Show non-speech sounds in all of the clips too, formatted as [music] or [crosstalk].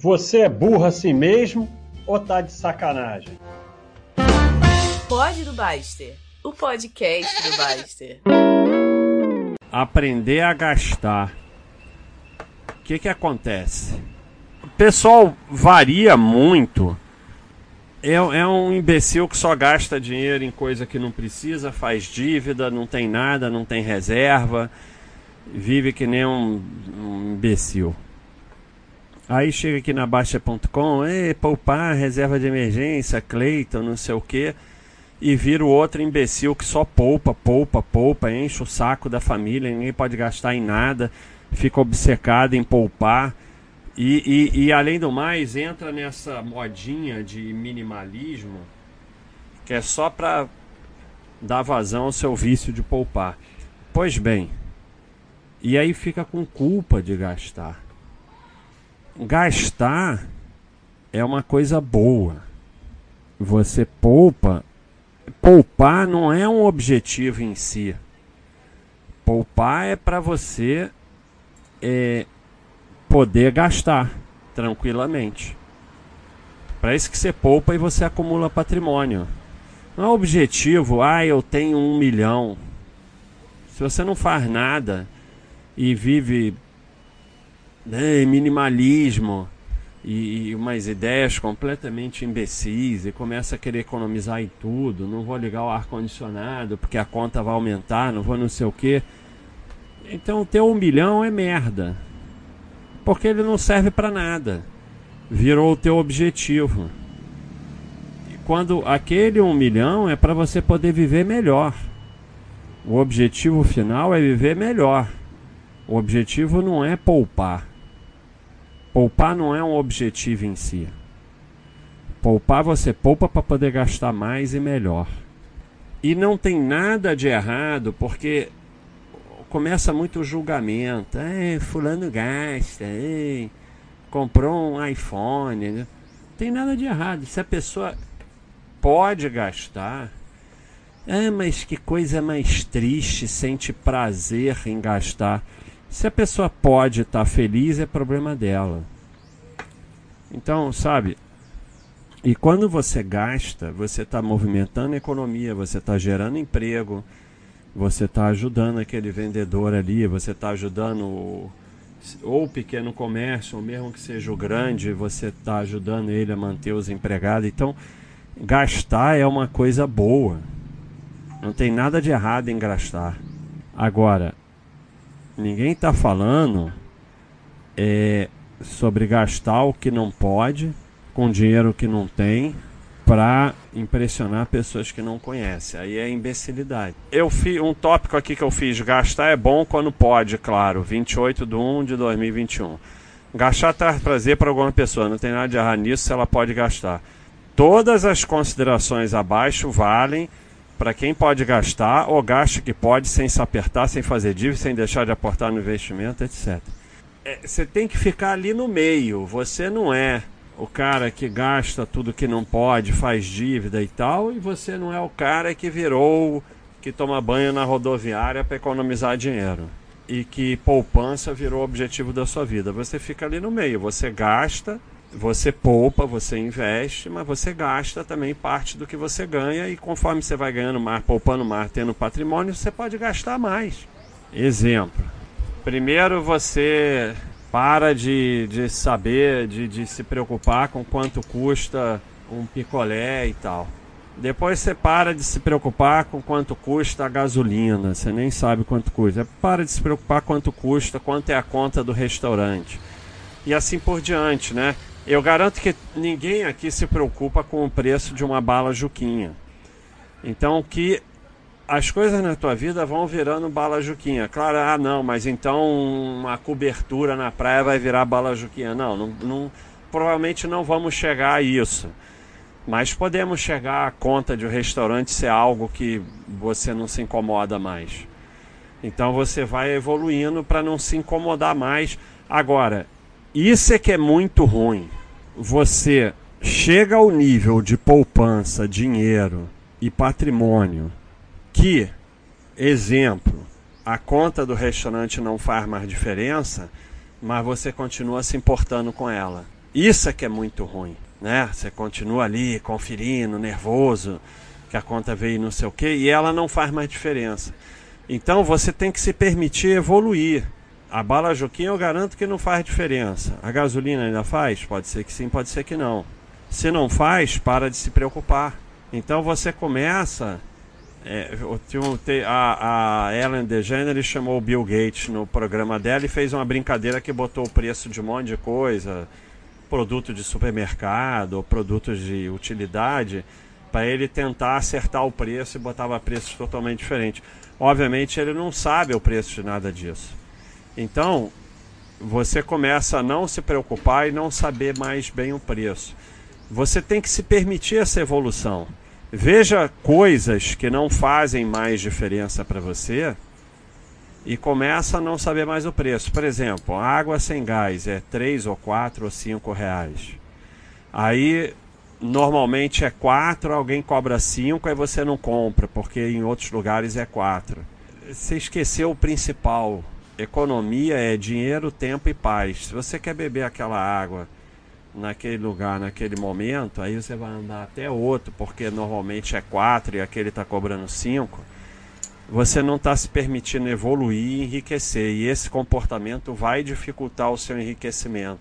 Você é burro assim mesmo ou tá de sacanagem? Pode do Baster, o podcast do Baster. Aprender a gastar. O que que acontece? O pessoal varia muito. É, é um imbecil que só gasta dinheiro em coisa que não precisa, faz dívida, não tem nada, não tem reserva, vive que nem um, um imbecil. Aí chega aqui na Baixa.com, poupar, reserva de emergência, Cleiton, não sei o que, e vira o outro imbecil que só poupa, poupa, poupa, enche o saco da família, ninguém pode gastar em nada, fica obcecado em poupar. E, e, e além do mais, entra nessa modinha de minimalismo que é só para dar vazão ao seu vício de poupar. Pois bem, e aí fica com culpa de gastar gastar é uma coisa boa. Você poupa. Poupar não é um objetivo em si. Poupar é para você é, poder gastar tranquilamente. Para isso que você poupa e você acumula patrimônio. Não é objetivo, ah, eu tenho um milhão. Se você não faz nada e vive né, minimalismo e, e, umas ideias completamente imbecis e começa a querer economizar em tudo. Não vou ligar o ar-condicionado porque a conta vai aumentar, não vou não sei o que. Então ter um milhão é merda. Porque ele não serve para nada. Virou o teu objetivo. E quando aquele um milhão é para você poder viver melhor. O objetivo final é viver melhor. O objetivo não é poupar. Poupar não é um objetivo em si. Poupar você poupa para poder gastar mais e melhor. E não tem nada de errado, porque começa muito o julgamento. É, fulano gasta, é, comprou um iPhone. Né? Tem nada de errado. Se a pessoa pode gastar, é, mas que coisa mais triste, sente prazer em gastar. Se a pessoa pode estar tá feliz, é problema dela. Então, sabe? E quando você gasta, você está movimentando a economia, você está gerando emprego, você está ajudando aquele vendedor ali, você está ajudando o, ou o pequeno comércio, ou mesmo que seja o grande, você está ajudando ele a manter os empregados. Então, gastar é uma coisa boa. Não tem nada de errado em gastar. Agora, Ninguém está falando é, sobre gastar o que não pode com dinheiro que não tem para impressionar pessoas que não conhecem. Aí é imbecilidade. Eu fiz um tópico aqui que eu fiz: gastar é bom quando pode, claro. 28 de 1 de 2021. Gastar traz prazer para alguma pessoa, não tem nada de errado nisso ela pode gastar. Todas as considerações abaixo valem para quem pode gastar ou gaste que pode sem se apertar, sem fazer dívida, sem deixar de aportar no investimento, etc. É, você tem que ficar ali no meio. Você não é o cara que gasta tudo que não pode, faz dívida e tal, e você não é o cara que virou que toma banho na rodoviária para economizar dinheiro e que poupança virou o objetivo da sua vida. Você fica ali no meio, você gasta você poupa, você investe, mas você gasta também parte do que você ganha e conforme você vai ganhando mais, poupando mais, tendo patrimônio, você pode gastar mais. Exemplo. Primeiro você para de, de saber, de, de se preocupar com quanto custa um picolé e tal. Depois você para de se preocupar com quanto custa a gasolina, você nem sabe quanto custa. Para de se preocupar quanto custa, quanto é a conta do restaurante. E assim por diante, né? Eu garanto que ninguém aqui se preocupa com o preço de uma bala Juquinha. Então que as coisas na tua vida vão virando bala Juquinha. Claro, ah não, mas então uma cobertura na praia vai virar bala Juquinha. Não, não, não provavelmente não vamos chegar a isso. Mas podemos chegar à conta de um restaurante ser algo que você não se incomoda mais. Então você vai evoluindo para não se incomodar mais. Agora, isso é que é muito ruim você chega ao nível de poupança, dinheiro e patrimônio que, exemplo, a conta do restaurante não faz mais diferença, mas você continua se importando com ela. Isso é que é muito ruim, né? Você continua ali conferindo, nervoso, que a conta veio não sei o quê, e ela não faz mais diferença. Então você tem que se permitir evoluir. A bala Juquinha eu garanto que não faz diferença. A gasolina ainda faz? Pode ser que sim, pode ser que não. Se não faz, para de se preocupar. Então você começa. É, a, a Ellen DeGeneres chamou o Bill Gates no programa dela e fez uma brincadeira que botou o preço de um monte de coisa, produto de supermercado, produtos de utilidade, para ele tentar acertar o preço e botava preços totalmente diferentes. Obviamente ele não sabe o preço de nada disso. Então, você começa a não se preocupar e não saber mais bem o preço. Você tem que se permitir essa evolução. Veja coisas que não fazem mais diferença para você e começa a não saber mais o preço. Por exemplo, água sem gás é 3 ou 4 ou 5 reais. Aí normalmente é 4, alguém cobra 5, aí você não compra, porque em outros lugares é 4. Você esqueceu o principal. Economia é dinheiro, tempo e paz. Se você quer beber aquela água naquele lugar, naquele momento, aí você vai andar até outro, porque normalmente é 4 e aquele está cobrando 5. Você não está se permitindo evoluir e enriquecer. E esse comportamento vai dificultar o seu enriquecimento.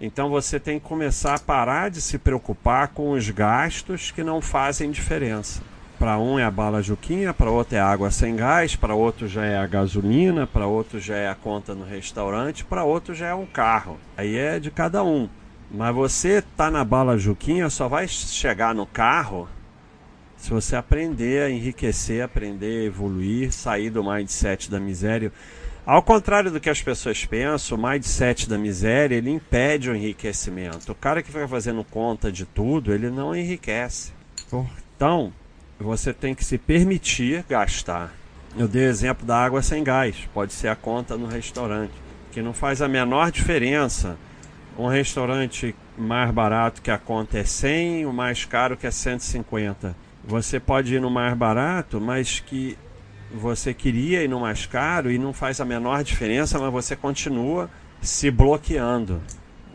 Então você tem que começar a parar de se preocupar com os gastos que não fazem diferença. Para um é a bala Juquinha, para outro é a água sem gás, para outro já é a gasolina, para outro já é a conta no restaurante, para outro já é um carro. Aí é de cada um. Mas você tá na bala Juquinha só vai chegar no carro se você aprender a enriquecer, aprender a evoluir, sair do mindset da miséria. Ao contrário do que as pessoas pensam, o mindset da miséria ele impede o enriquecimento. O cara que fica fazendo conta de tudo, ele não enriquece. Então, você tem que se permitir gastar. Eu dei o exemplo da água sem gás, pode ser a conta no restaurante, que não faz a menor diferença. Um restaurante mais barato que a conta é 100, o mais caro que é 150. Você pode ir no mais barato, mas que você queria ir no mais caro e não faz a menor diferença, mas você continua se bloqueando,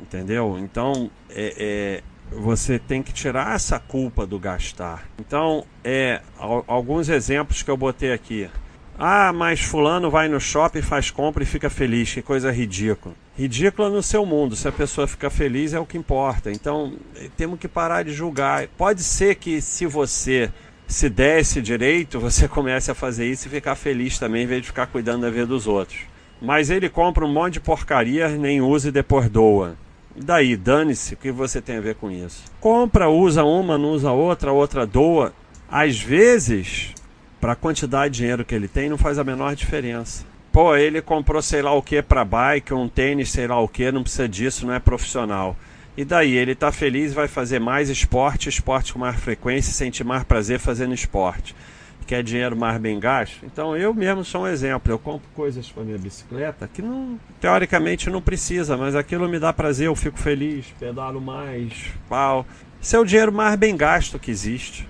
entendeu? Então, é, é, você tem que tirar essa culpa do gastar. Então, é, alguns exemplos que eu botei aqui. Ah, mas fulano vai no shopping, faz compra e fica feliz. Que coisa ridícula. Ridícula no seu mundo. Se a pessoa fica feliz é o que importa. Então, temos que parar de julgar. Pode ser que se você se der esse direito, você [laughs] comece a fazer isso e ficar feliz também, em vez de ficar cuidando da vida dos outros. Mas ele compra um monte de porcaria, nem usa e depois doa. Daí, dane-se, o que você tem a ver com isso? Compra, usa uma, não usa outra, outra doa. Às vezes, para a quantidade de dinheiro que ele tem, não faz a menor diferença. Pô, ele comprou sei lá o que para bike, um tênis, sei lá o que, não precisa disso, não é profissional. E daí, ele está feliz, vai fazer mais esporte, esporte com mais frequência, sentir mais prazer fazendo esporte. Quer dinheiro mais bem gasto? Então eu mesmo sou um exemplo. Eu compro coisas para minha bicicleta que não, teoricamente não precisa, mas aquilo me dá prazer, eu fico feliz, pedalo mais, pau. Esse é o dinheiro mais bem gasto que existe.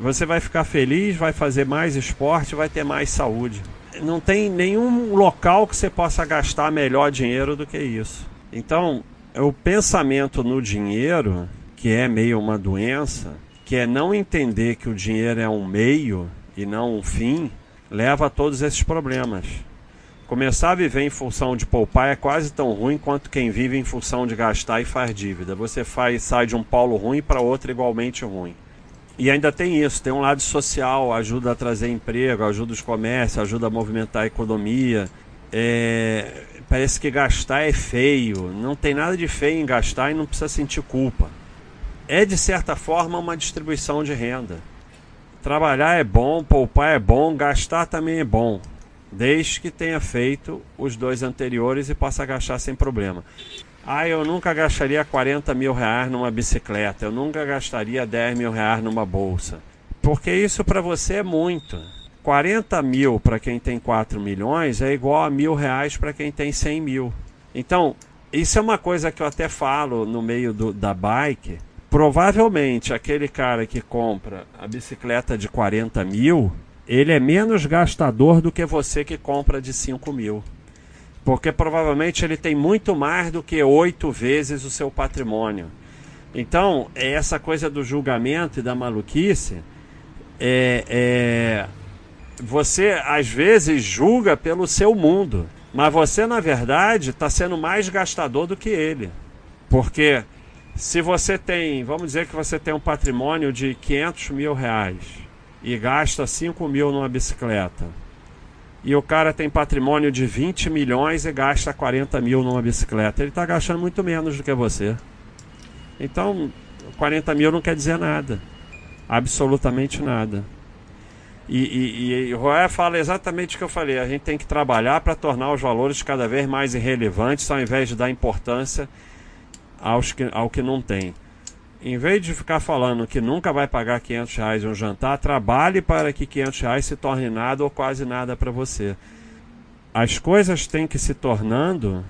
Você vai ficar feliz, vai fazer mais esporte, vai ter mais saúde. Não tem nenhum local que você possa gastar melhor dinheiro do que isso. Então, o pensamento no dinheiro, que é meio uma doença, que é não entender que o dinheiro é um meio e não um fim, leva a todos esses problemas. Começar a viver em função de poupar é quase tão ruim quanto quem vive em função de gastar e faz dívida. Você faz, sai de um polo ruim para outro igualmente ruim. E ainda tem isso, tem um lado social, ajuda a trazer emprego, ajuda os comércios, ajuda a movimentar a economia. É, parece que gastar é feio. Não tem nada de feio em gastar e não precisa sentir culpa. É de certa forma uma distribuição de renda. Trabalhar é bom, poupar é bom, gastar também é bom. Desde que tenha feito os dois anteriores e possa gastar sem problema. Ah, eu nunca gastaria 40 mil reais numa bicicleta, eu nunca gastaria 10 mil reais numa bolsa. Porque isso para você é muito. 40 mil para quem tem 4 milhões é igual a mil reais para quem tem 100 mil. Então, isso é uma coisa que eu até falo no meio do, da bike. Provavelmente aquele cara que compra a bicicleta de 40 mil, ele é menos gastador do que você que compra de 5 mil. Porque provavelmente ele tem muito mais do que oito vezes o seu patrimônio. Então, é essa coisa do julgamento e da maluquice, é, é, você às vezes julga pelo seu mundo, mas você na verdade está sendo mais gastador do que ele. Porque se você tem, vamos dizer que você tem um patrimônio de 500 mil reais e gasta 5 mil numa bicicleta, e o cara tem patrimônio de 20 milhões e gasta 40 mil numa bicicleta, ele está gastando muito menos do que você. Então, 40 mil não quer dizer nada. Absolutamente nada. E, e, e o Roé fala exatamente o que eu falei. A gente tem que trabalhar para tornar os valores cada vez mais irrelevantes, ao invés de dar importância aos que, ao que não tem. Em vez de ficar falando que nunca vai pagar 500 reais um jantar, trabalhe para que 500 reais se torne nada ou quase nada para você. As coisas têm que se tornando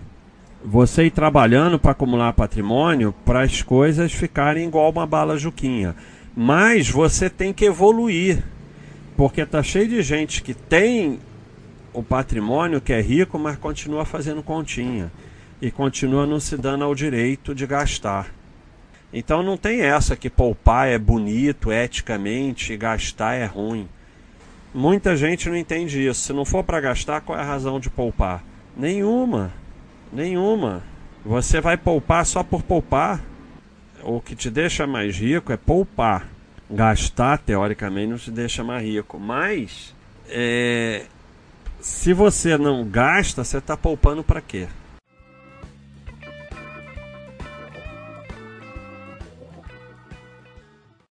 você ir trabalhando para acumular patrimônio para as coisas ficarem igual uma bala juquinha. Mas você tem que evoluir. Porque tá cheio de gente que tem o patrimônio que é rico, mas continua fazendo continha e continua não se dando ao direito de gastar. Então não tem essa que poupar é bonito eticamente e gastar é ruim. Muita gente não entende isso. Se não for para gastar, qual é a razão de poupar? Nenhuma. Nenhuma. Você vai poupar só por poupar. O que te deixa mais rico é poupar. Gastar, teoricamente, não te deixa mais rico. Mas, é, se você não gasta, você está poupando para quê?